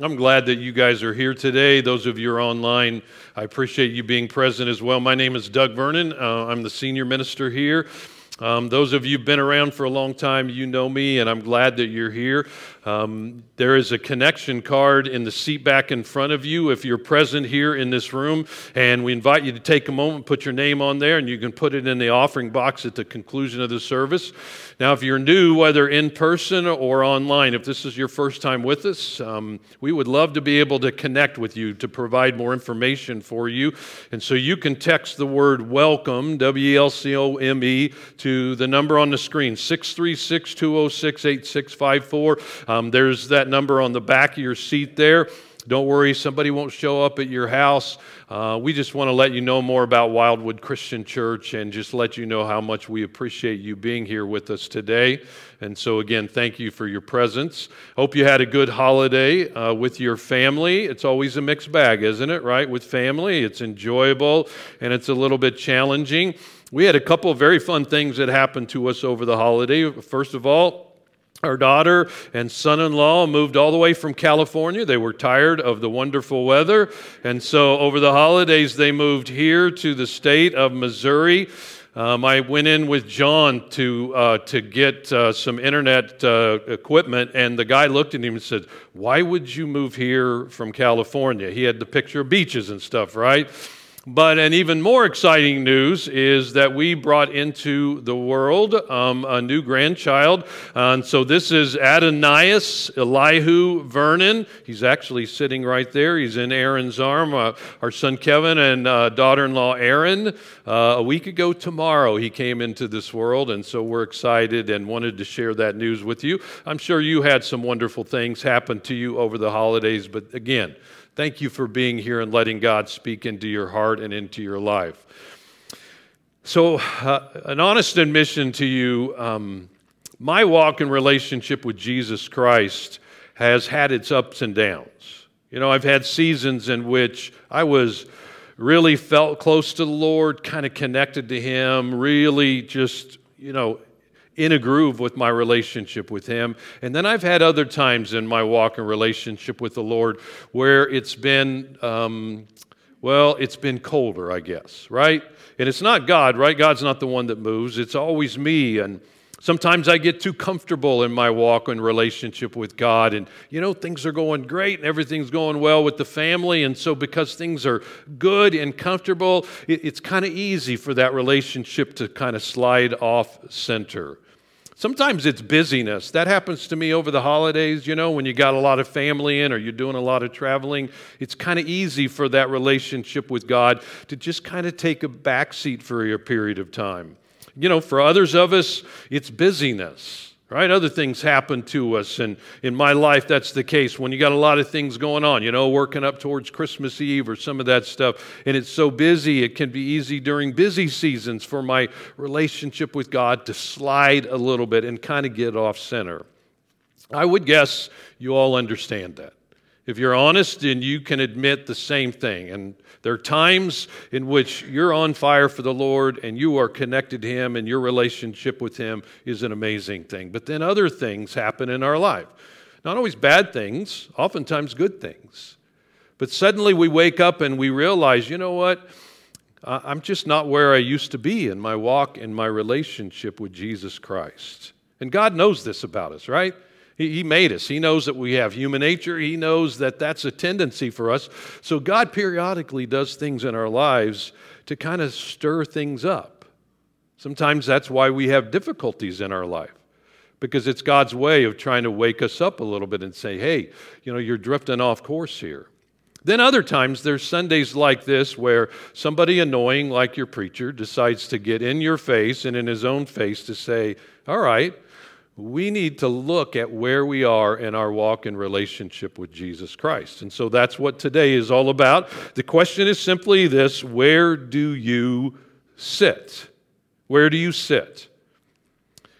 I'm glad that you guys are here today. Those of you are online, I appreciate you being present as well. My name is Doug Vernon. Uh, I'm the senior minister here. Um, those of you who've been around for a long time, you know me, and I'm glad that you're here. Um, there is a connection card in the seat back in front of you if you're present here in this room, and we invite you to take a moment, put your name on there, and you can put it in the offering box at the conclusion of the service. Now, if you're new, whether in person or online, if this is your first time with us, um, we would love to be able to connect with you to provide more information for you. And so you can text the word welcome, W E L C O M E, to the number on the screen, 636 206 8654. Um, there's that number on the back of your seat there. Don't worry, somebody won't show up at your house. Uh, we just want to let you know more about Wildwood Christian Church and just let you know how much we appreciate you being here with us today. And so, again, thank you for your presence. Hope you had a good holiday uh, with your family. It's always a mixed bag, isn't it, right? With family, it's enjoyable and it's a little bit challenging. We had a couple of very fun things that happened to us over the holiday. First of all, our daughter and son in law moved all the way from California. They were tired of the wonderful weather. And so over the holidays, they moved here to the state of Missouri. Um, I went in with John to, uh, to get uh, some internet uh, equipment, and the guy looked at him and said, Why would you move here from California? He had the picture of beaches and stuff, right? But an even more exciting news is that we brought into the world um, a new grandchild. and so this is Adonias Elihu Vernon. He's actually sitting right there. He's in Erin's arm. Uh, our son Kevin and uh, daughter in law Aaron. Uh, a week ago tomorrow, he came into this world. And so we're excited and wanted to share that news with you. I'm sure you had some wonderful things happen to you over the holidays. But again, Thank you for being here and letting God speak into your heart and into your life. So, uh, an honest admission to you um, my walk and relationship with Jesus Christ has had its ups and downs. You know, I've had seasons in which I was really felt close to the Lord, kind of connected to Him, really just, you know, in a groove with my relationship with Him. And then I've had other times in my walk and relationship with the Lord where it's been, um, well, it's been colder, I guess, right? And it's not God, right? God's not the one that moves, it's always me. And Sometimes I get too comfortable in my walk and relationship with God, and you know, things are going great and everything's going well with the family. And so, because things are good and comfortable, it's kind of easy for that relationship to kind of slide off center. Sometimes it's busyness. That happens to me over the holidays, you know, when you got a lot of family in or you're doing a lot of traveling. It's kind of easy for that relationship with God to just kind of take a backseat for a period of time. You know, for others of us, it's busyness right? Other things happen to us, and in my life, that's the case. When you got a lot of things going on, you know, working up towards Christmas Eve or some of that stuff, and it's so busy, it can be easy during busy seasons for my relationship with God to slide a little bit and kind of get off center. I would guess you all understand that. If you're honest, then you can admit the same thing. And there are times in which you're on fire for the Lord and you are connected to Him and your relationship with Him is an amazing thing. But then other things happen in our life. Not always bad things, oftentimes good things. But suddenly we wake up and we realize, you know what? I'm just not where I used to be in my walk in my relationship with Jesus Christ. And God knows this about us, right? He, he made us. He knows that we have human nature. He knows that that's a tendency for us. So God periodically does things in our lives to kind of stir things up. Sometimes that's why we have difficulties in our life because it's God's way of trying to wake us up a little bit and say, hey, you know, you're drifting off course here. Then other times there's Sundays like this where somebody annoying like your preacher decides to get in your face and in his own face to say, all right, we need to look at where we are in our walk in relationship with Jesus Christ. And so that's what today is all about. The question is simply this where do you sit? Where do you sit?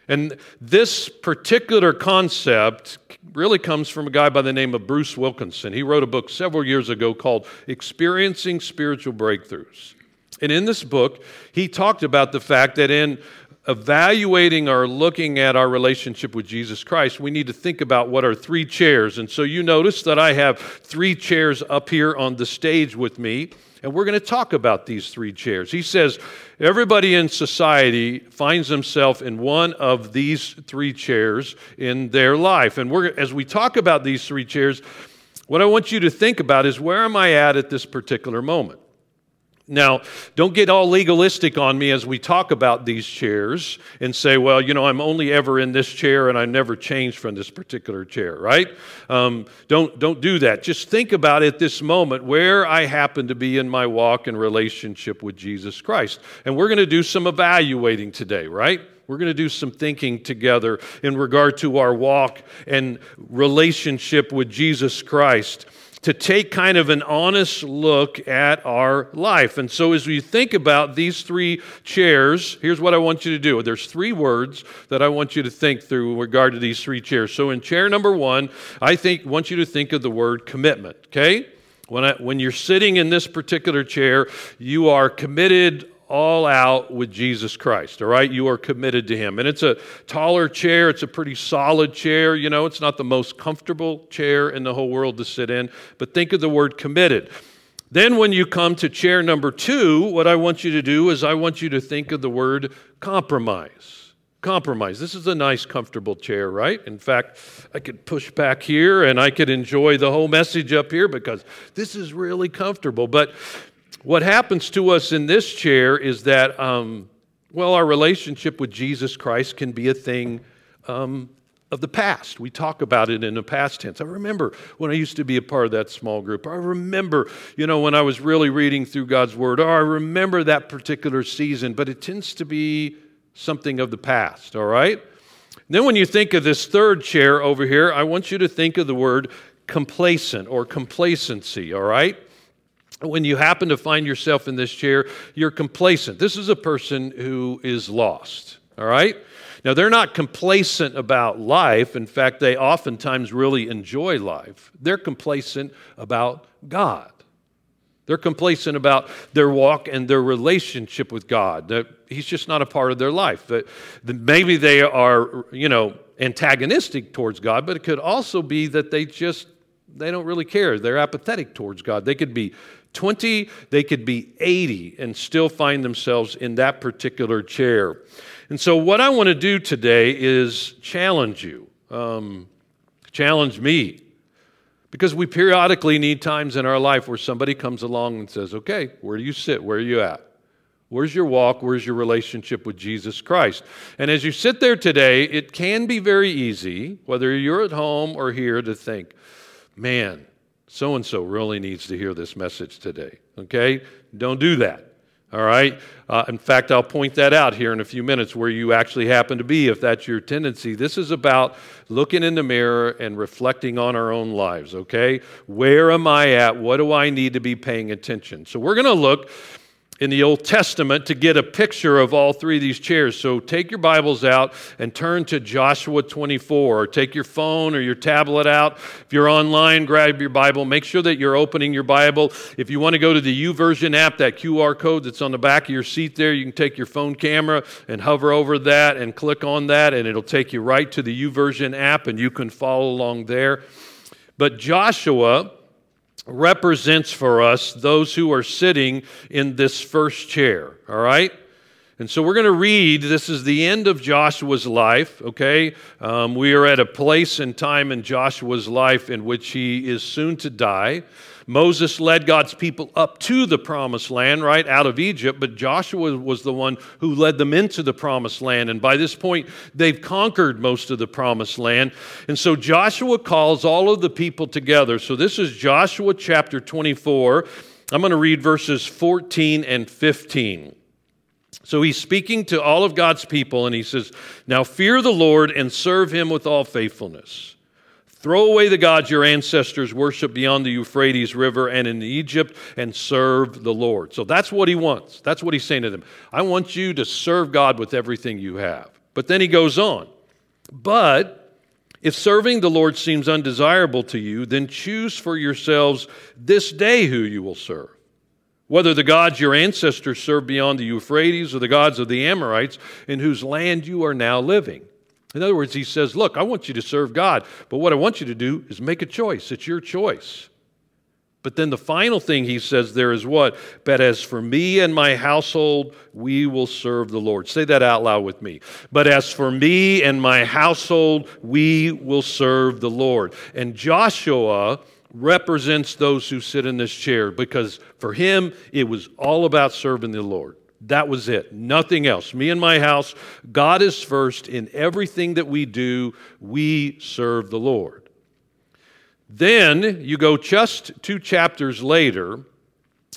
And this particular concept really comes from a guy by the name of Bruce Wilkinson. He wrote a book several years ago called Experiencing Spiritual Breakthroughs. And in this book, he talked about the fact that in evaluating or looking at our relationship with Jesus Christ, we need to think about what are three chairs. And so you notice that I have three chairs up here on the stage with me, and we're going to talk about these three chairs. He says everybody in society finds themselves in one of these three chairs in their life. And we're, as we talk about these three chairs, what I want you to think about is where am I at at this particular moment? Now, don't get all legalistic on me as we talk about these chairs and say, well, you know, I'm only ever in this chair and I never changed from this particular chair, right? Um, don't, don't do that. Just think about at this moment where I happen to be in my walk and relationship with Jesus Christ. And we're going to do some evaluating today, right? We're going to do some thinking together in regard to our walk and relationship with Jesus Christ to take kind of an honest look at our life. And so, as we think about these three chairs, here's what I want you to do. There's three words that I want you to think through in regard to these three chairs. So, in chair number one, I think want you to think of the word commitment. Okay. When, I, when you're sitting in this particular chair, you are committed all out with Jesus Christ, all right? You are committed to Him. And it's a taller chair, it's a pretty solid chair. You know, it's not the most comfortable chair in the whole world to sit in, but think of the word committed. Then, when you come to chair number two, what I want you to do is I want you to think of the word compromise. Compromise. This is a nice, comfortable chair, right? In fact, I could push back here and I could enjoy the whole message up here because this is really comfortable. But what happens to us in this chair is that, um, well, our relationship with Jesus Christ can be a thing um, of the past. We talk about it in the past tense. I remember when I used to be a part of that small group. I remember, you know, when I was really reading through God's Word. Oh, I remember that particular season, but it tends to be something of the past, all right? Then when you think of this third chair over here, I want you to think of the word complacent or complacency, all right? When you happen to find yourself in this chair, you're complacent. This is a person who is lost, all right? Now, they're not complacent about life. In fact, they oftentimes really enjoy life. They're complacent about God. They're complacent about their walk and their relationship with God. That he's just not a part of their life. Maybe they are, you know, antagonistic towards God, but it could also be that they just they don't really care. They're apathetic towards God. They could be 20, they could be 80 and still find themselves in that particular chair. And so, what I want to do today is challenge you, um, challenge me. Because we periodically need times in our life where somebody comes along and says, Okay, where do you sit? Where are you at? Where's your walk? Where's your relationship with Jesus Christ? And as you sit there today, it can be very easy, whether you're at home or here, to think, man, so and so really needs to hear this message today. Okay? Don't do that. All right? Uh, in fact, I'll point that out here in a few minutes where you actually happen to be if that's your tendency. This is about looking in the mirror and reflecting on our own lives, okay? Where am I at? What do I need to be paying attention? So we're going to look in the Old Testament to get a picture of all three of these chairs. So take your Bibles out and turn to Joshua 24, or take your phone or your tablet out. If you're online, grab your Bible. Make sure that you're opening your Bible. If you want to go to the YouVersion app, that QR code that's on the back of your seat there, you can take your phone camera and hover over that and click on that, and it'll take you right to the YouVersion app, and you can follow along there. But Joshua represents for us those who are sitting in this first chair, all right? And so we're going to read, this is the end of Joshua's life, okay? Um, we are at a place and time in Joshua's life in which he is soon to die. Moses led God's people up to the promised land, right, out of Egypt, but Joshua was the one who led them into the promised land. And by this point, they've conquered most of the promised land. And so Joshua calls all of the people together. So this is Joshua chapter 24. I'm going to read verses 14 and 15. So he's speaking to all of God's people, and he says, Now fear the Lord and serve him with all faithfulness. Throw away the gods your ancestors worshiped beyond the Euphrates River and in Egypt and serve the Lord. So that's what he wants. That's what he's saying to them. I want you to serve God with everything you have. But then he goes on. But if serving the Lord seems undesirable to you, then choose for yourselves this day who you will serve whether the gods your ancestors served beyond the Euphrates or the gods of the Amorites in whose land you are now living. In other words, he says, Look, I want you to serve God, but what I want you to do is make a choice. It's your choice. But then the final thing he says there is what? But as for me and my household, we will serve the Lord. Say that out loud with me. But as for me and my household, we will serve the Lord. And Joshua represents those who sit in this chair because for him, it was all about serving the Lord. That was it. Nothing else. Me and my house, God is first in everything that we do. We serve the Lord. Then you go just two chapters later,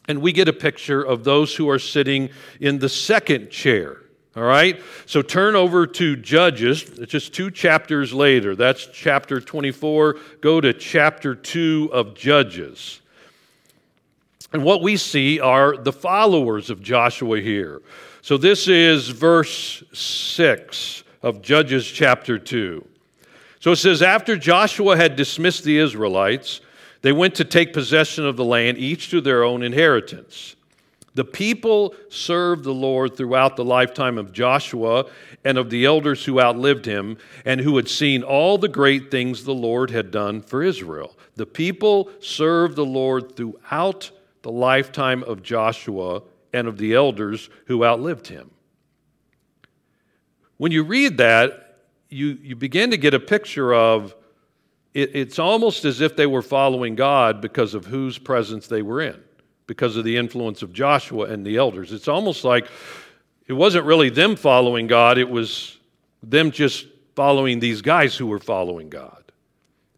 and we get a picture of those who are sitting in the second chair. All right? So turn over to Judges, it's just two chapters later. That's chapter 24. Go to chapter 2 of Judges. And what we see are the followers of Joshua here. So this is verse 6 of Judges chapter 2. So it says, After Joshua had dismissed the Israelites, they went to take possession of the land, each to their own inheritance. The people served the Lord throughout the lifetime of Joshua and of the elders who outlived him and who had seen all the great things the Lord had done for Israel. The people served the Lord throughout the lifetime of Joshua and of the elders who outlived him. When you read that, you, you begin to get a picture of it, it's almost as if they were following God because of whose presence they were in, because of the influence of Joshua and the elders. It's almost like it wasn't really them following God, it was them just following these guys who were following God.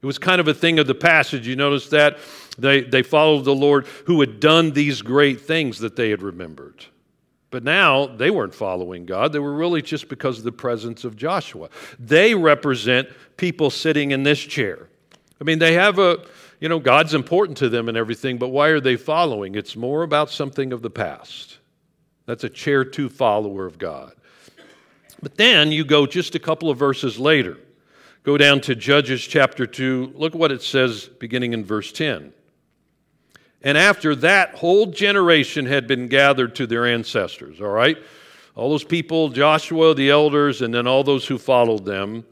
It was kind of a thing of the passage. You notice that? They, they followed the Lord who had done these great things that they had remembered. But now they weren't following God. They were really just because of the presence of Joshua. They represent people sitting in this chair. I mean, they have a, you know, God's important to them and everything, but why are they following? It's more about something of the past. That's a chair two follower of God. But then you go just a couple of verses later. Go down to Judges chapter 2. Look what it says beginning in verse 10. And after that whole generation had been gathered to their ancestors, all right? All those people, Joshua, the elders, and then all those who followed them.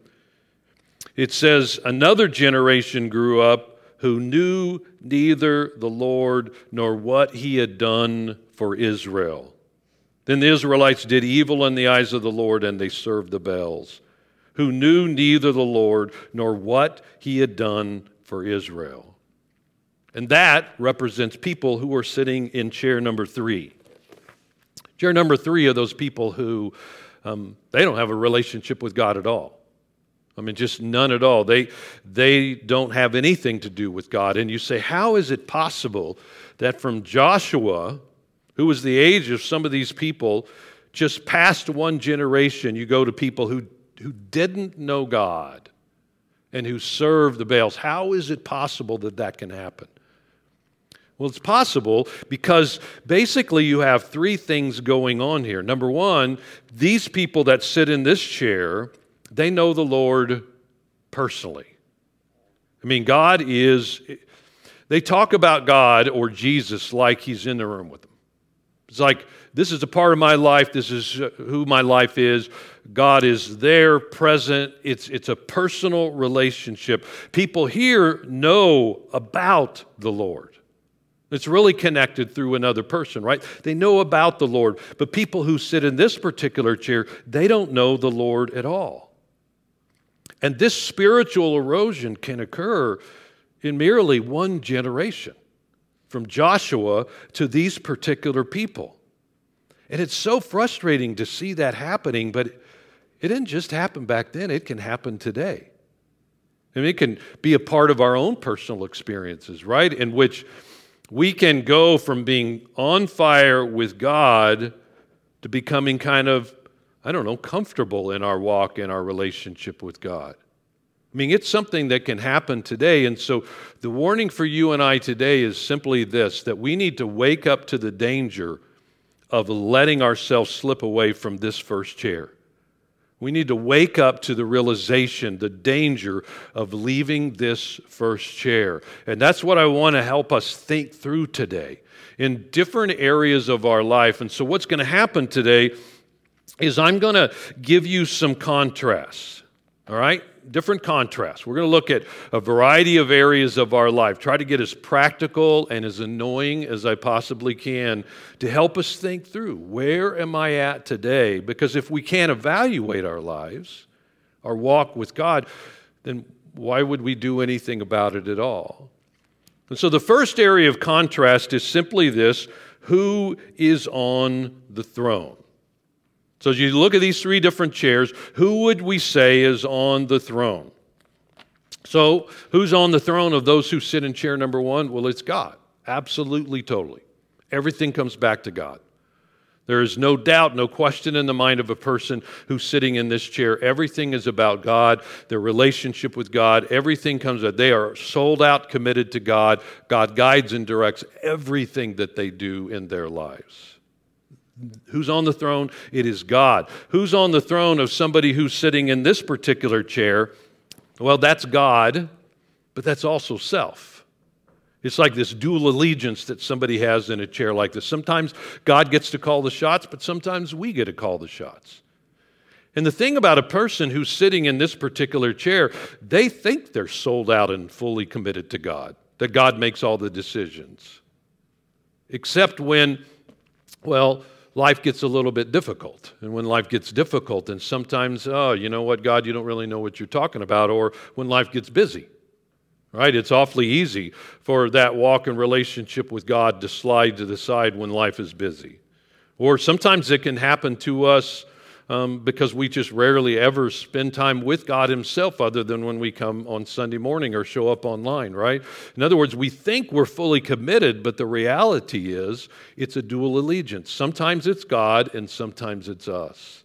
It says, Another generation grew up who knew neither the Lord nor what he had done for Israel. Then the Israelites did evil in the eyes of the Lord, and they served the Baals, who knew neither the Lord nor what he had done for Israel. And that represents people who are sitting in chair number three. Chair number three are those people who um, they don't have a relationship with God at all. I mean, just none at all. They, they don't have anything to do with God. And you say, how is it possible that from Joshua, who was the age of some of these people, just past one generation, you go to people who, who didn't know God and who served the Baals? How is it possible that that can happen? Well, it's possible because basically you have three things going on here. Number one, these people that sit in this chair, they know the Lord personally. I mean, God is, they talk about God or Jesus like he's in the room with them. It's like, this is a part of my life, this is who my life is. God is there, present. It's, it's a personal relationship. People here know about the Lord. It's really connected through another person, right? They know about the Lord, but people who sit in this particular chair, they don't know the Lord at all. And this spiritual erosion can occur in merely one generation, from Joshua to these particular people. And it's so frustrating to see that happening, but it didn't just happen back then, it can happen today. I mean, it can be a part of our own personal experiences, right? In which we can go from being on fire with God to becoming kind of, I don't know, comfortable in our walk, in our relationship with God. I mean, it's something that can happen today. And so the warning for you and I today is simply this that we need to wake up to the danger of letting ourselves slip away from this first chair. We need to wake up to the realization, the danger of leaving this first chair. And that's what I want to help us think through today in different areas of our life. And so, what's going to happen today is I'm going to give you some contrasts, all right? Different contrasts. We're going to look at a variety of areas of our life, try to get as practical and as annoying as I possibly can to help us think through where am I at today? Because if we can't evaluate our lives, our walk with God, then why would we do anything about it at all? And so the first area of contrast is simply this who is on the throne? So as you look at these three different chairs, who would we say is on the throne? So, who's on the throne of those who sit in chair number one? Well, it's God. Absolutely, totally. Everything comes back to God. There is no doubt, no question in the mind of a person who's sitting in this chair. Everything is about God, their relationship with God. Everything comes out. They are sold out, committed to God. God guides and directs everything that they do in their lives. Who's on the throne? It is God. Who's on the throne of somebody who's sitting in this particular chair? Well, that's God, but that's also self. It's like this dual allegiance that somebody has in a chair like this. Sometimes God gets to call the shots, but sometimes we get to call the shots. And the thing about a person who's sitting in this particular chair, they think they're sold out and fully committed to God, that God makes all the decisions. Except when, well, life gets a little bit difficult. And when life gets difficult, and sometimes, oh, you know what, God, you don't really know what you're talking about, or when life gets busy. Right? It's awfully easy for that walk and relationship with God to slide to the side when life is busy. Or sometimes it can happen to us um, because we just rarely ever spend time with God Himself other than when we come on Sunday morning or show up online, right? In other words, we think we're fully committed, but the reality is it's a dual allegiance. Sometimes it's God and sometimes it's us.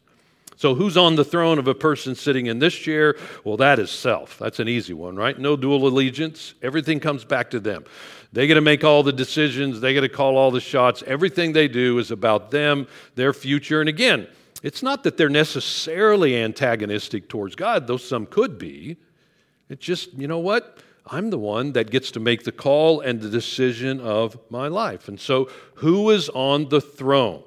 So, who's on the throne of a person sitting in this chair? Well, that is self. That's an easy one, right? No dual allegiance. Everything comes back to them. They get to make all the decisions, they get to call all the shots. Everything they do is about them, their future. And again, it's not that they're necessarily antagonistic towards God, though some could be. It's just, you know what? I'm the one that gets to make the call and the decision of my life. And so, who is on the throne?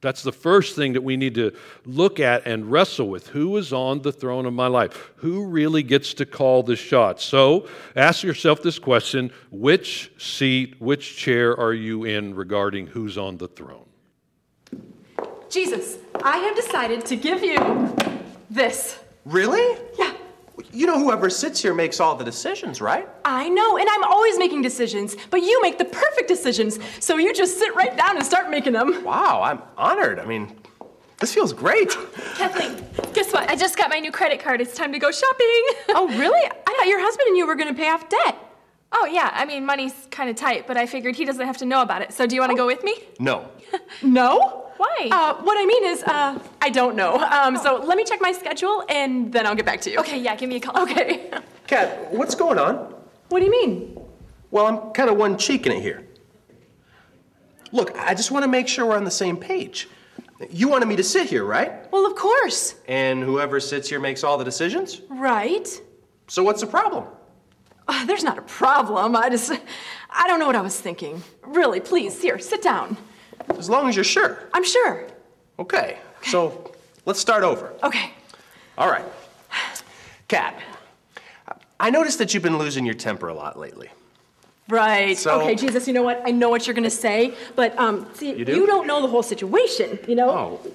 That's the first thing that we need to look at and wrestle with. Who is on the throne of my life? Who really gets to call the shots? So ask yourself this question which seat, which chair are you in regarding who's on the throne? Jesus, I have decided to give you this. Really? Yeah. You know, whoever sits here makes all the decisions, right? I know, and I'm always making decisions, but you make the perfect decisions. So you just sit right down and start making them. Wow, I'm honored. I mean, this feels great. Kathleen, guess what? I just got my new credit card. It's time to go shopping. oh, really? I thought your husband and you were going to pay off debt. Oh, yeah. I mean, money's kind of tight, but I figured he doesn't have to know about it. So do you want to oh. go with me? No. no? Why? Uh, what I mean is, uh, I don't know. Um, oh. So let me check my schedule and then I'll get back to you. Okay, yeah, give me a call. Okay. Kat, what's going on? What do you mean? Well, I'm kind of one cheeking it here. Look, I just want to make sure we're on the same page. You wanted me to sit here, right? Well, of course. And whoever sits here makes all the decisions? Right. So what's the problem? Uh, there's not a problem. I just, I don't know what I was thinking. Really, please, here, sit down. As long as you're sure. I'm sure. Okay, so let's start over. Okay. All right. Kat, I noticed that you've been losing your temper a lot lately. Right. So, okay, Jesus, you know what? I know what you're going to say, but um, see, you, do? don't know the whole situation, you know?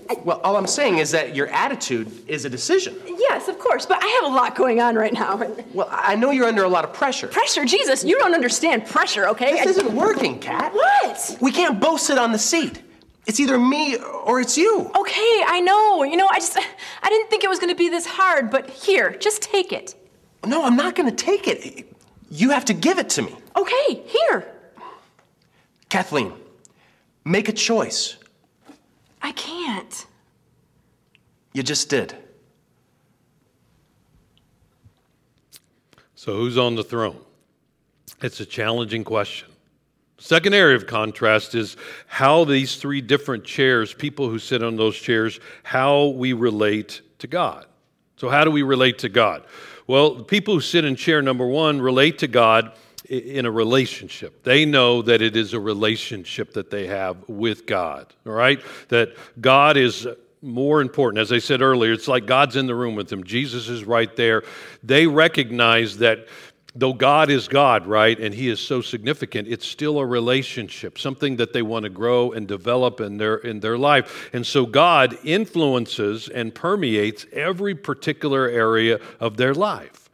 Oh, well, all I'm saying is that your attitude is a decision. Yes, of course, but I have a lot going on right now. Well, I know you're under a lot of pressure. Pressure? Jesus, you don't understand pressure, okay? This I... isn't working, Kat. What? We can't both sit on the seat. It's either me or it's you. Okay, I know. You know, I just, I didn't think it was going to be this hard, but here, just take it. No, I'm not going to take it. You have to give it to me. Okay, here. Kathleen, make a choice. I can't. You just did. So, who's on the throne? It's a challenging question. Second area of contrast is how these three different chairs, people who sit on those chairs, how we relate to God. So, how do we relate to God? Well, people who sit in chair number one relate to God in a relationship. They know that it is a relationship that they have with God, all right? That God is more important. As I said earlier, it's like God's in the room with them. Jesus is right there. They recognize that though God is God, right, and He is so significant, it's still a relationship, something that they want to grow and develop in their in their life. And so God influences and permeates every particular area of their life.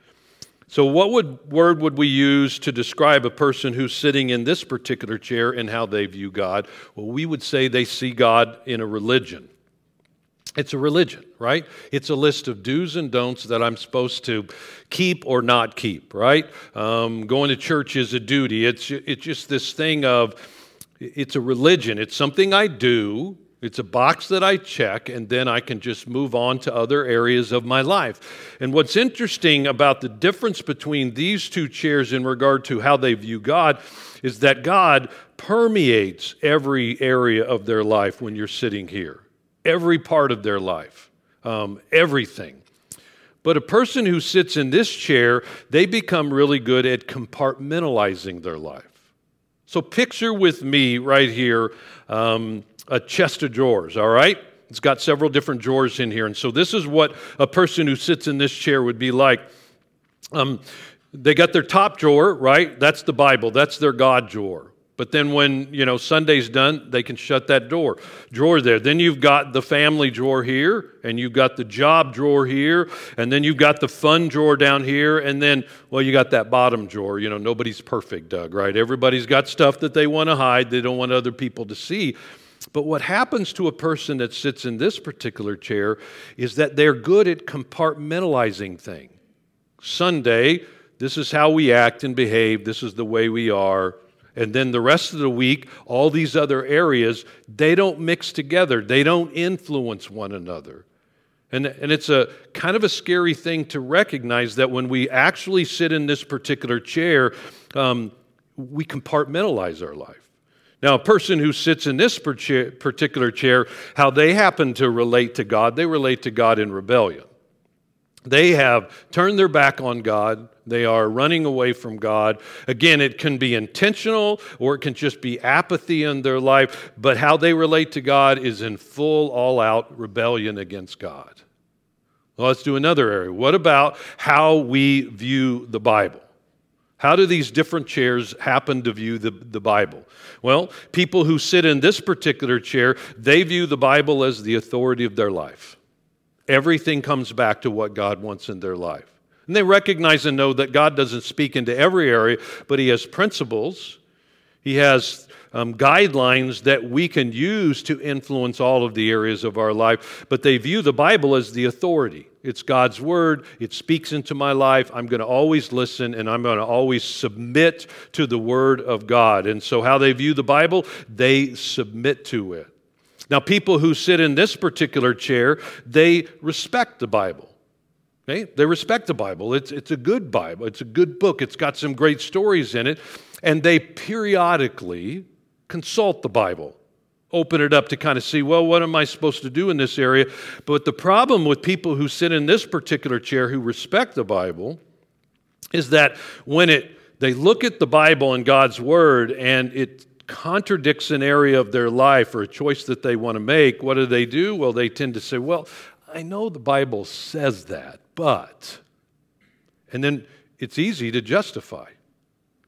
So, what would, word would we use to describe a person who's sitting in this particular chair and how they view God? Well, we would say they see God in a religion. It's a religion, right? It's a list of do's and don'ts that I'm supposed to keep or not keep, right? Um, going to church is a duty. It's, it's just this thing of, it's a religion. It's something I do, it's a box that I check, and then I can just move on to other areas of my life. And what's interesting about the difference between these two chairs in regard to how they view God is that God permeates every area of their life when you're sitting here every part of their life, um, everything. But a person who sits in this chair, they become really good at compartmentalizing their life. So picture with me right here um, a chest of drawers, all right? It's got several different drawers in here. And so this is what a person who sits in this chair would be like. Um, they got their top drawer, right? That's the Bible, that's their God drawer. But then when, you know, Sunday's done, they can shut that door drawer there. Then you've got the family drawer here, and you've got the job drawer here, and then you've got the fun drawer down here, and then, well, you got that bottom drawer. You know, nobody's perfect, Doug, right? Everybody's got stuff that they want to hide, they don't want other people to see. But what happens to a person that sits in this particular chair is that they're good at compartmentalizing things. Sunday, this is how we act and behave, this is the way we are. And then the rest of the week, all these other areas, they don't mix together. They don't influence one another. And, and it's a kind of a scary thing to recognize that when we actually sit in this particular chair, um, we compartmentalize our life. Now, a person who sits in this particular chair, how they happen to relate to God, they relate to God in rebellion. They have turned their back on God. They are running away from God. Again, it can be intentional or it can just be apathy in their life, but how they relate to God is in full, all out rebellion against God. Well, let's do another area. What about how we view the Bible? How do these different chairs happen to view the, the Bible? Well, people who sit in this particular chair, they view the Bible as the authority of their life. Everything comes back to what God wants in their life. And they recognize and know that God doesn't speak into every area, but He has principles, He has um, guidelines that we can use to influence all of the areas of our life. But they view the Bible as the authority. It's God's Word, it speaks into my life. I'm going to always listen and I'm going to always submit to the Word of God. And so, how they view the Bible, they submit to it. Now, people who sit in this particular chair, they respect the Bible. Okay? They respect the Bible. It's, it's a good Bible, it's a good book, it's got some great stories in it, and they periodically consult the Bible. Open it up to kind of see, well, what am I supposed to do in this area? But the problem with people who sit in this particular chair who respect the Bible is that when it they look at the Bible and God's Word and it contradicts an area of their life or a choice that they want to make, what do they do? Well, they tend to say, Well, I know the Bible says that, but. And then it's easy to justify.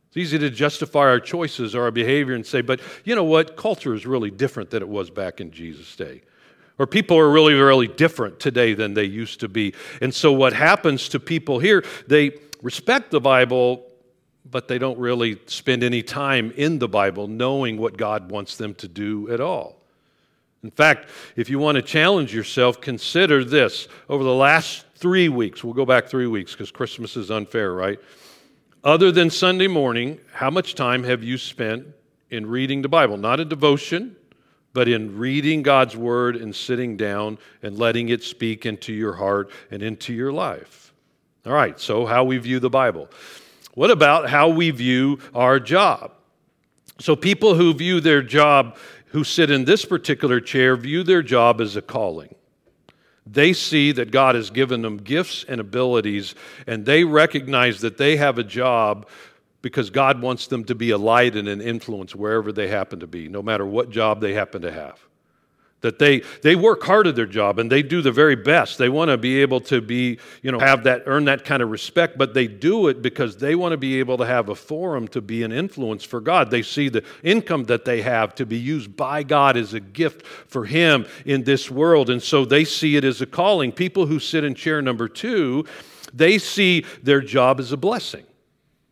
It's easy to justify our choices or our behavior and say, but you know what? Culture is really different than it was back in Jesus' day. Or people are really, really different today than they used to be. And so what happens to people here, they respect the Bible, but they don't really spend any time in the Bible knowing what God wants them to do at all. In fact, if you want to challenge yourself, consider this. Over the last three weeks, we'll go back three weeks because Christmas is unfair, right? Other than Sunday morning, how much time have you spent in reading the Bible? Not a devotion, but in reading God's Word and sitting down and letting it speak into your heart and into your life. All right, so how we view the Bible. What about how we view our job? So, people who view their job, who sit in this particular chair, view their job as a calling. They see that God has given them gifts and abilities, and they recognize that they have a job because God wants them to be a light and an influence wherever they happen to be, no matter what job they happen to have that they they work hard at their job and they do the very best. They want to be able to be you know have that earn that kind of respect but they do it because they want to be able to have a forum to be an influence for god. They see the income that they have to be used by god as a gift for him in this world. And so they see it as a calling. People who sit in chair number two they see their job as a blessing.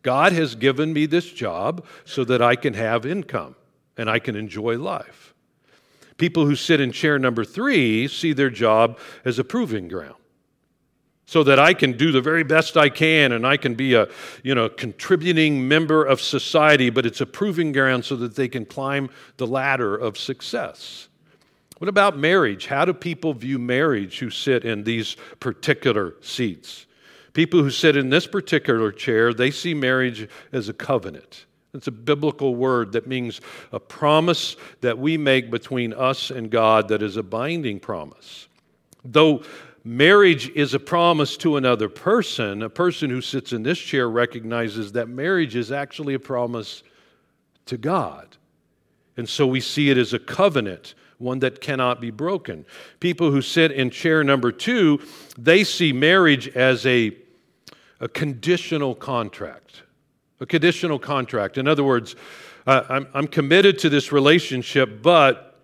God has given me this job so that i can have income and i can enjoy life People who sit in chair number three see their job as a proving ground. So that I can do the very best I can and I can be a you know, contributing member of society, but it's a proving ground so that they can climb the ladder of success. What about marriage? How do people view marriage who sit in these particular seats? People who sit in this particular chair, they see marriage as a covenant. It's a biblical word that means a promise that we make between us and God that is a binding promise. Though marriage is a promise to another person, a person who sits in this chair recognizes that marriage is actually a promise to God. And so we see it as a covenant, one that cannot be broken. People who sit in chair number two, they see marriage as a, a conditional contract a conditional contract. In other words, uh, I'm, I'm committed to this relationship, but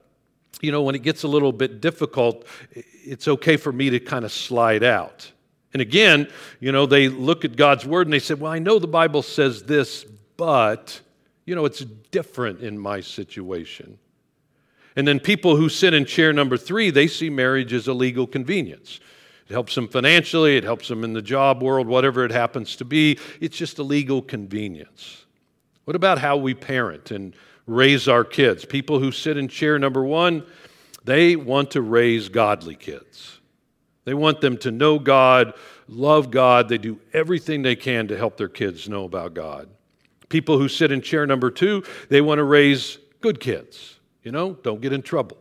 you know, when it gets a little bit difficult, it's okay for me to kind of slide out. And again, you know, they look at God's word and they say, Well, I know the Bible says this, but, you know, it's different in my situation. And then people who sit in chair number three, they see marriage as a legal convenience. It helps them financially, it helps them in the job world, whatever it happens to be. It's just a legal convenience. What about how we parent and raise our kids? People who sit in chair number one, they want to raise godly kids. They want them to know God, love God. They do everything they can to help their kids know about God. People who sit in chair number two, they want to raise good kids. You know, don't get in trouble.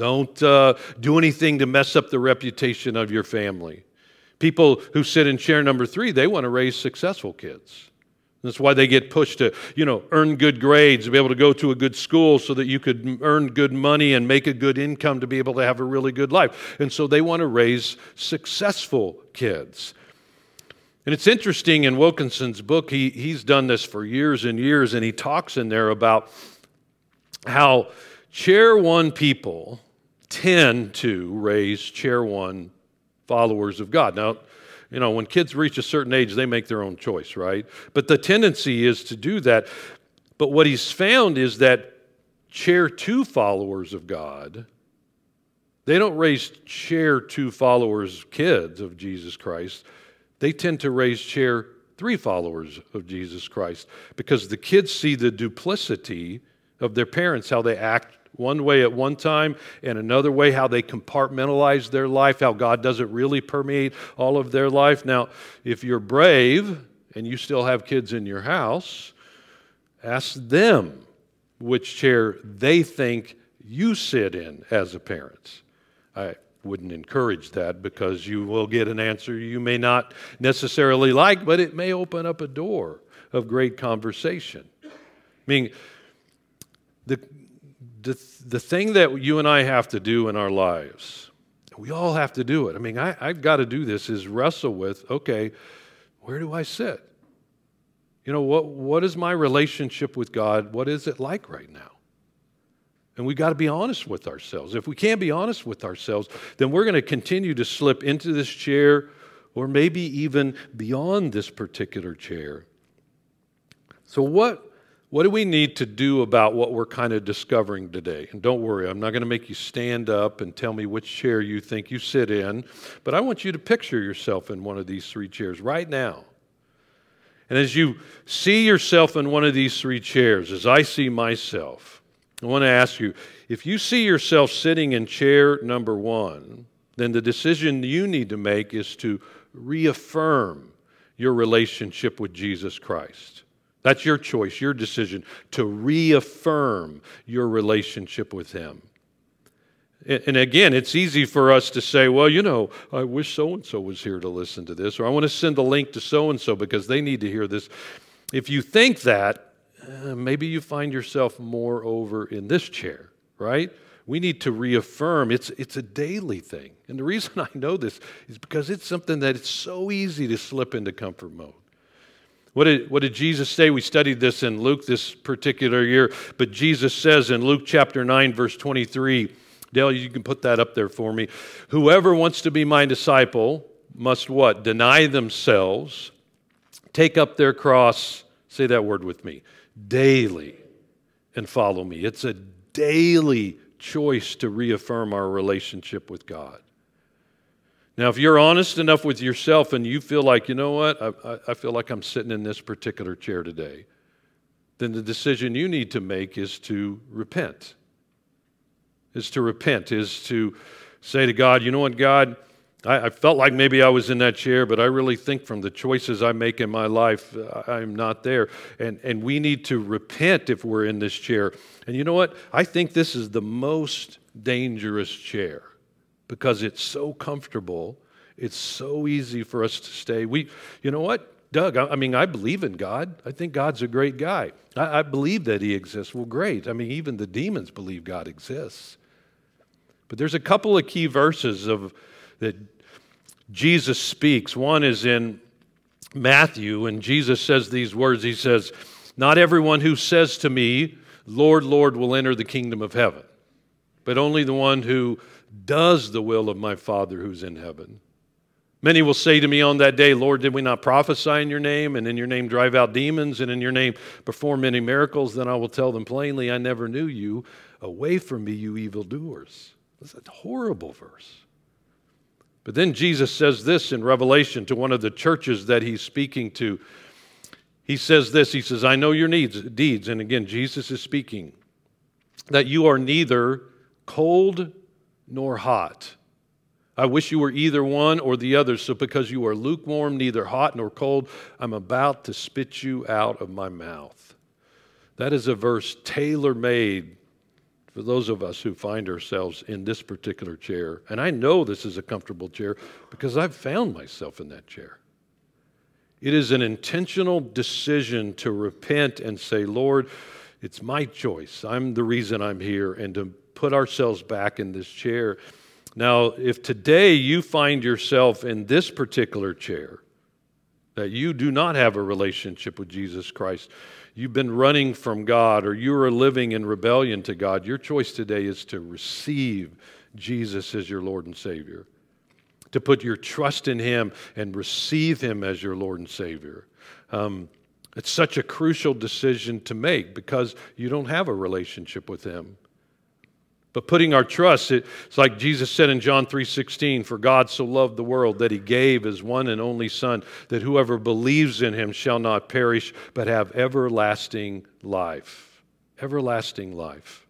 Don't uh, do anything to mess up the reputation of your family. People who sit in chair number three, they want to raise successful kids. That's why they get pushed to, you know, earn good grades, be able to go to a good school so that you could earn good money and make a good income to be able to have a really good life. And so they want to raise successful kids. And it's interesting in Wilkinson's book, he, he's done this for years and years, and he talks in there about how chair one people tend to raise chair one followers of God. Now, you know, when kids reach a certain age, they make their own choice, right? But the tendency is to do that. But what he's found is that chair two followers of God, they don't raise chair two followers, kids of Jesus Christ. They tend to raise chair three followers of Jesus Christ because the kids see the duplicity of their parents, how they act one way at one time and another way how they compartmentalize their life, how God doesn't really permeate all of their life. Now, if you're brave and you still have kids in your house, ask them which chair they think you sit in as a parent. I wouldn't encourage that because you will get an answer you may not necessarily like, but it may open up a door of great conversation. I mean, the, the, the thing that you and I have to do in our lives, we all have to do it. I mean, I, I've got to do this is wrestle with okay, where do I sit? You know, what, what is my relationship with God? What is it like right now? And we've got to be honest with ourselves. If we can't be honest with ourselves, then we're going to continue to slip into this chair or maybe even beyond this particular chair. So, what what do we need to do about what we're kind of discovering today? And don't worry, I'm not going to make you stand up and tell me which chair you think you sit in, but I want you to picture yourself in one of these three chairs right now. And as you see yourself in one of these three chairs, as I see myself, I want to ask you if you see yourself sitting in chair number one, then the decision you need to make is to reaffirm your relationship with Jesus Christ. That's your choice, your decision to reaffirm your relationship with Him. And again, it's easy for us to say, well, you know, I wish so and so was here to listen to this, or I want to send a link to so and so because they need to hear this. If you think that, uh, maybe you find yourself more over in this chair, right? We need to reaffirm it's, it's a daily thing. And the reason I know this is because it's something that it's so easy to slip into comfort mode. What did, what did Jesus say? We studied this in Luke this particular year, but Jesus says in Luke chapter 9, verse 23, Dale, you can put that up there for me. Whoever wants to be my disciple must what? Deny themselves, take up their cross, say that word with me, daily, and follow me. It's a daily choice to reaffirm our relationship with God. Now, if you're honest enough with yourself and you feel like, you know what, I, I, feel like I'm sitting in this particular chair today, then the decision you need to make is to repent is to repent, is to say to God, you know what, God, I, I, felt like maybe I was in that chair, but I really think from the choices I make in my life, I'm not there. And, and we need to repent if we're in this chair. And you know what? I think this is the most dangerous chair because it's so comfortable. It's so easy for us to stay. We, you know what? Doug, I, mean, I believe in God. I think God's a great guy. I, I believe that He exists. Well, great. I mean, even the demons believe God exists. But there's a couple of key verses of that Jesus speaks. One is in Matthew, and Jesus says these words. He says, Not everyone who says to me, Lord, Lord, will enter the kingdom of heaven, but only the one who does the will of my Father who's in heaven. Many will say to me on that day, Lord, did we not prophesy in your name, and in your name drive out demons, and in your name perform many miracles? Then I will tell them plainly, I never knew you. Away from me, you evildoers. That's a horrible verse. But then Jesus says this in Revelation to one of the churches that he's speaking to. He says this He says, I know your needs, deeds. And again, Jesus is speaking that you are neither cold nor hot. I wish you were either one or the other. So, because you are lukewarm, neither hot nor cold, I'm about to spit you out of my mouth. That is a verse tailor made for those of us who find ourselves in this particular chair. And I know this is a comfortable chair because I've found myself in that chair. It is an intentional decision to repent and say, Lord, it's my choice. I'm the reason I'm here, and to put ourselves back in this chair. Now, if today you find yourself in this particular chair, that you do not have a relationship with Jesus Christ, you've been running from God or you are living in rebellion to God, your choice today is to receive Jesus as your Lord and Savior, to put your trust in Him and receive Him as your Lord and Savior. Um, it's such a crucial decision to make because you don't have a relationship with Him. But putting our trust, it's like Jesus said in John 3:16, "For God so loved the world that he gave his one and only son, that whoever believes in him shall not perish, but have everlasting life." Everlasting life.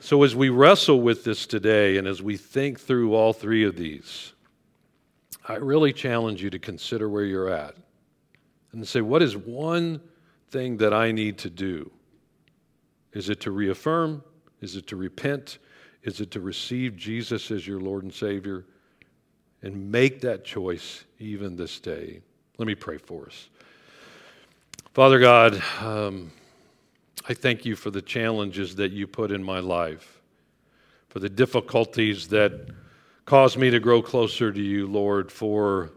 So as we wrestle with this today and as we think through all three of these, I really challenge you to consider where you're at and say, what is one thing that I need to do? Is it to reaffirm? Is it to repent? Is it to receive Jesus as your Lord and Savior? And make that choice even this day. Let me pray for us. Father God, um, I thank you for the challenges that you put in my life, for the difficulties that cause me to grow closer to you, Lord, for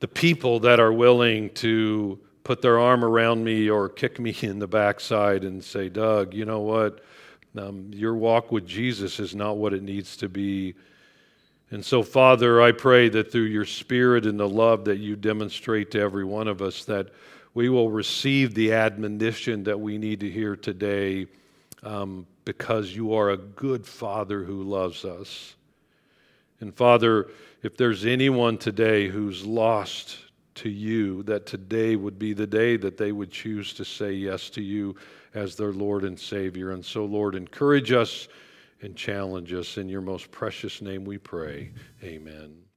the people that are willing to put their arm around me or kick me in the backside and say, Doug, you know what? Um, your walk with Jesus is not what it needs to be. And so, Father, I pray that through your Spirit and the love that you demonstrate to every one of us, that we will receive the admonition that we need to hear today um, because you are a good Father who loves us. And, Father, if there's anyone today who's lost to you, that today would be the day that they would choose to say yes to you as their Lord and Savior. And so, Lord, encourage us and challenge us. In your most precious name we pray. Amen.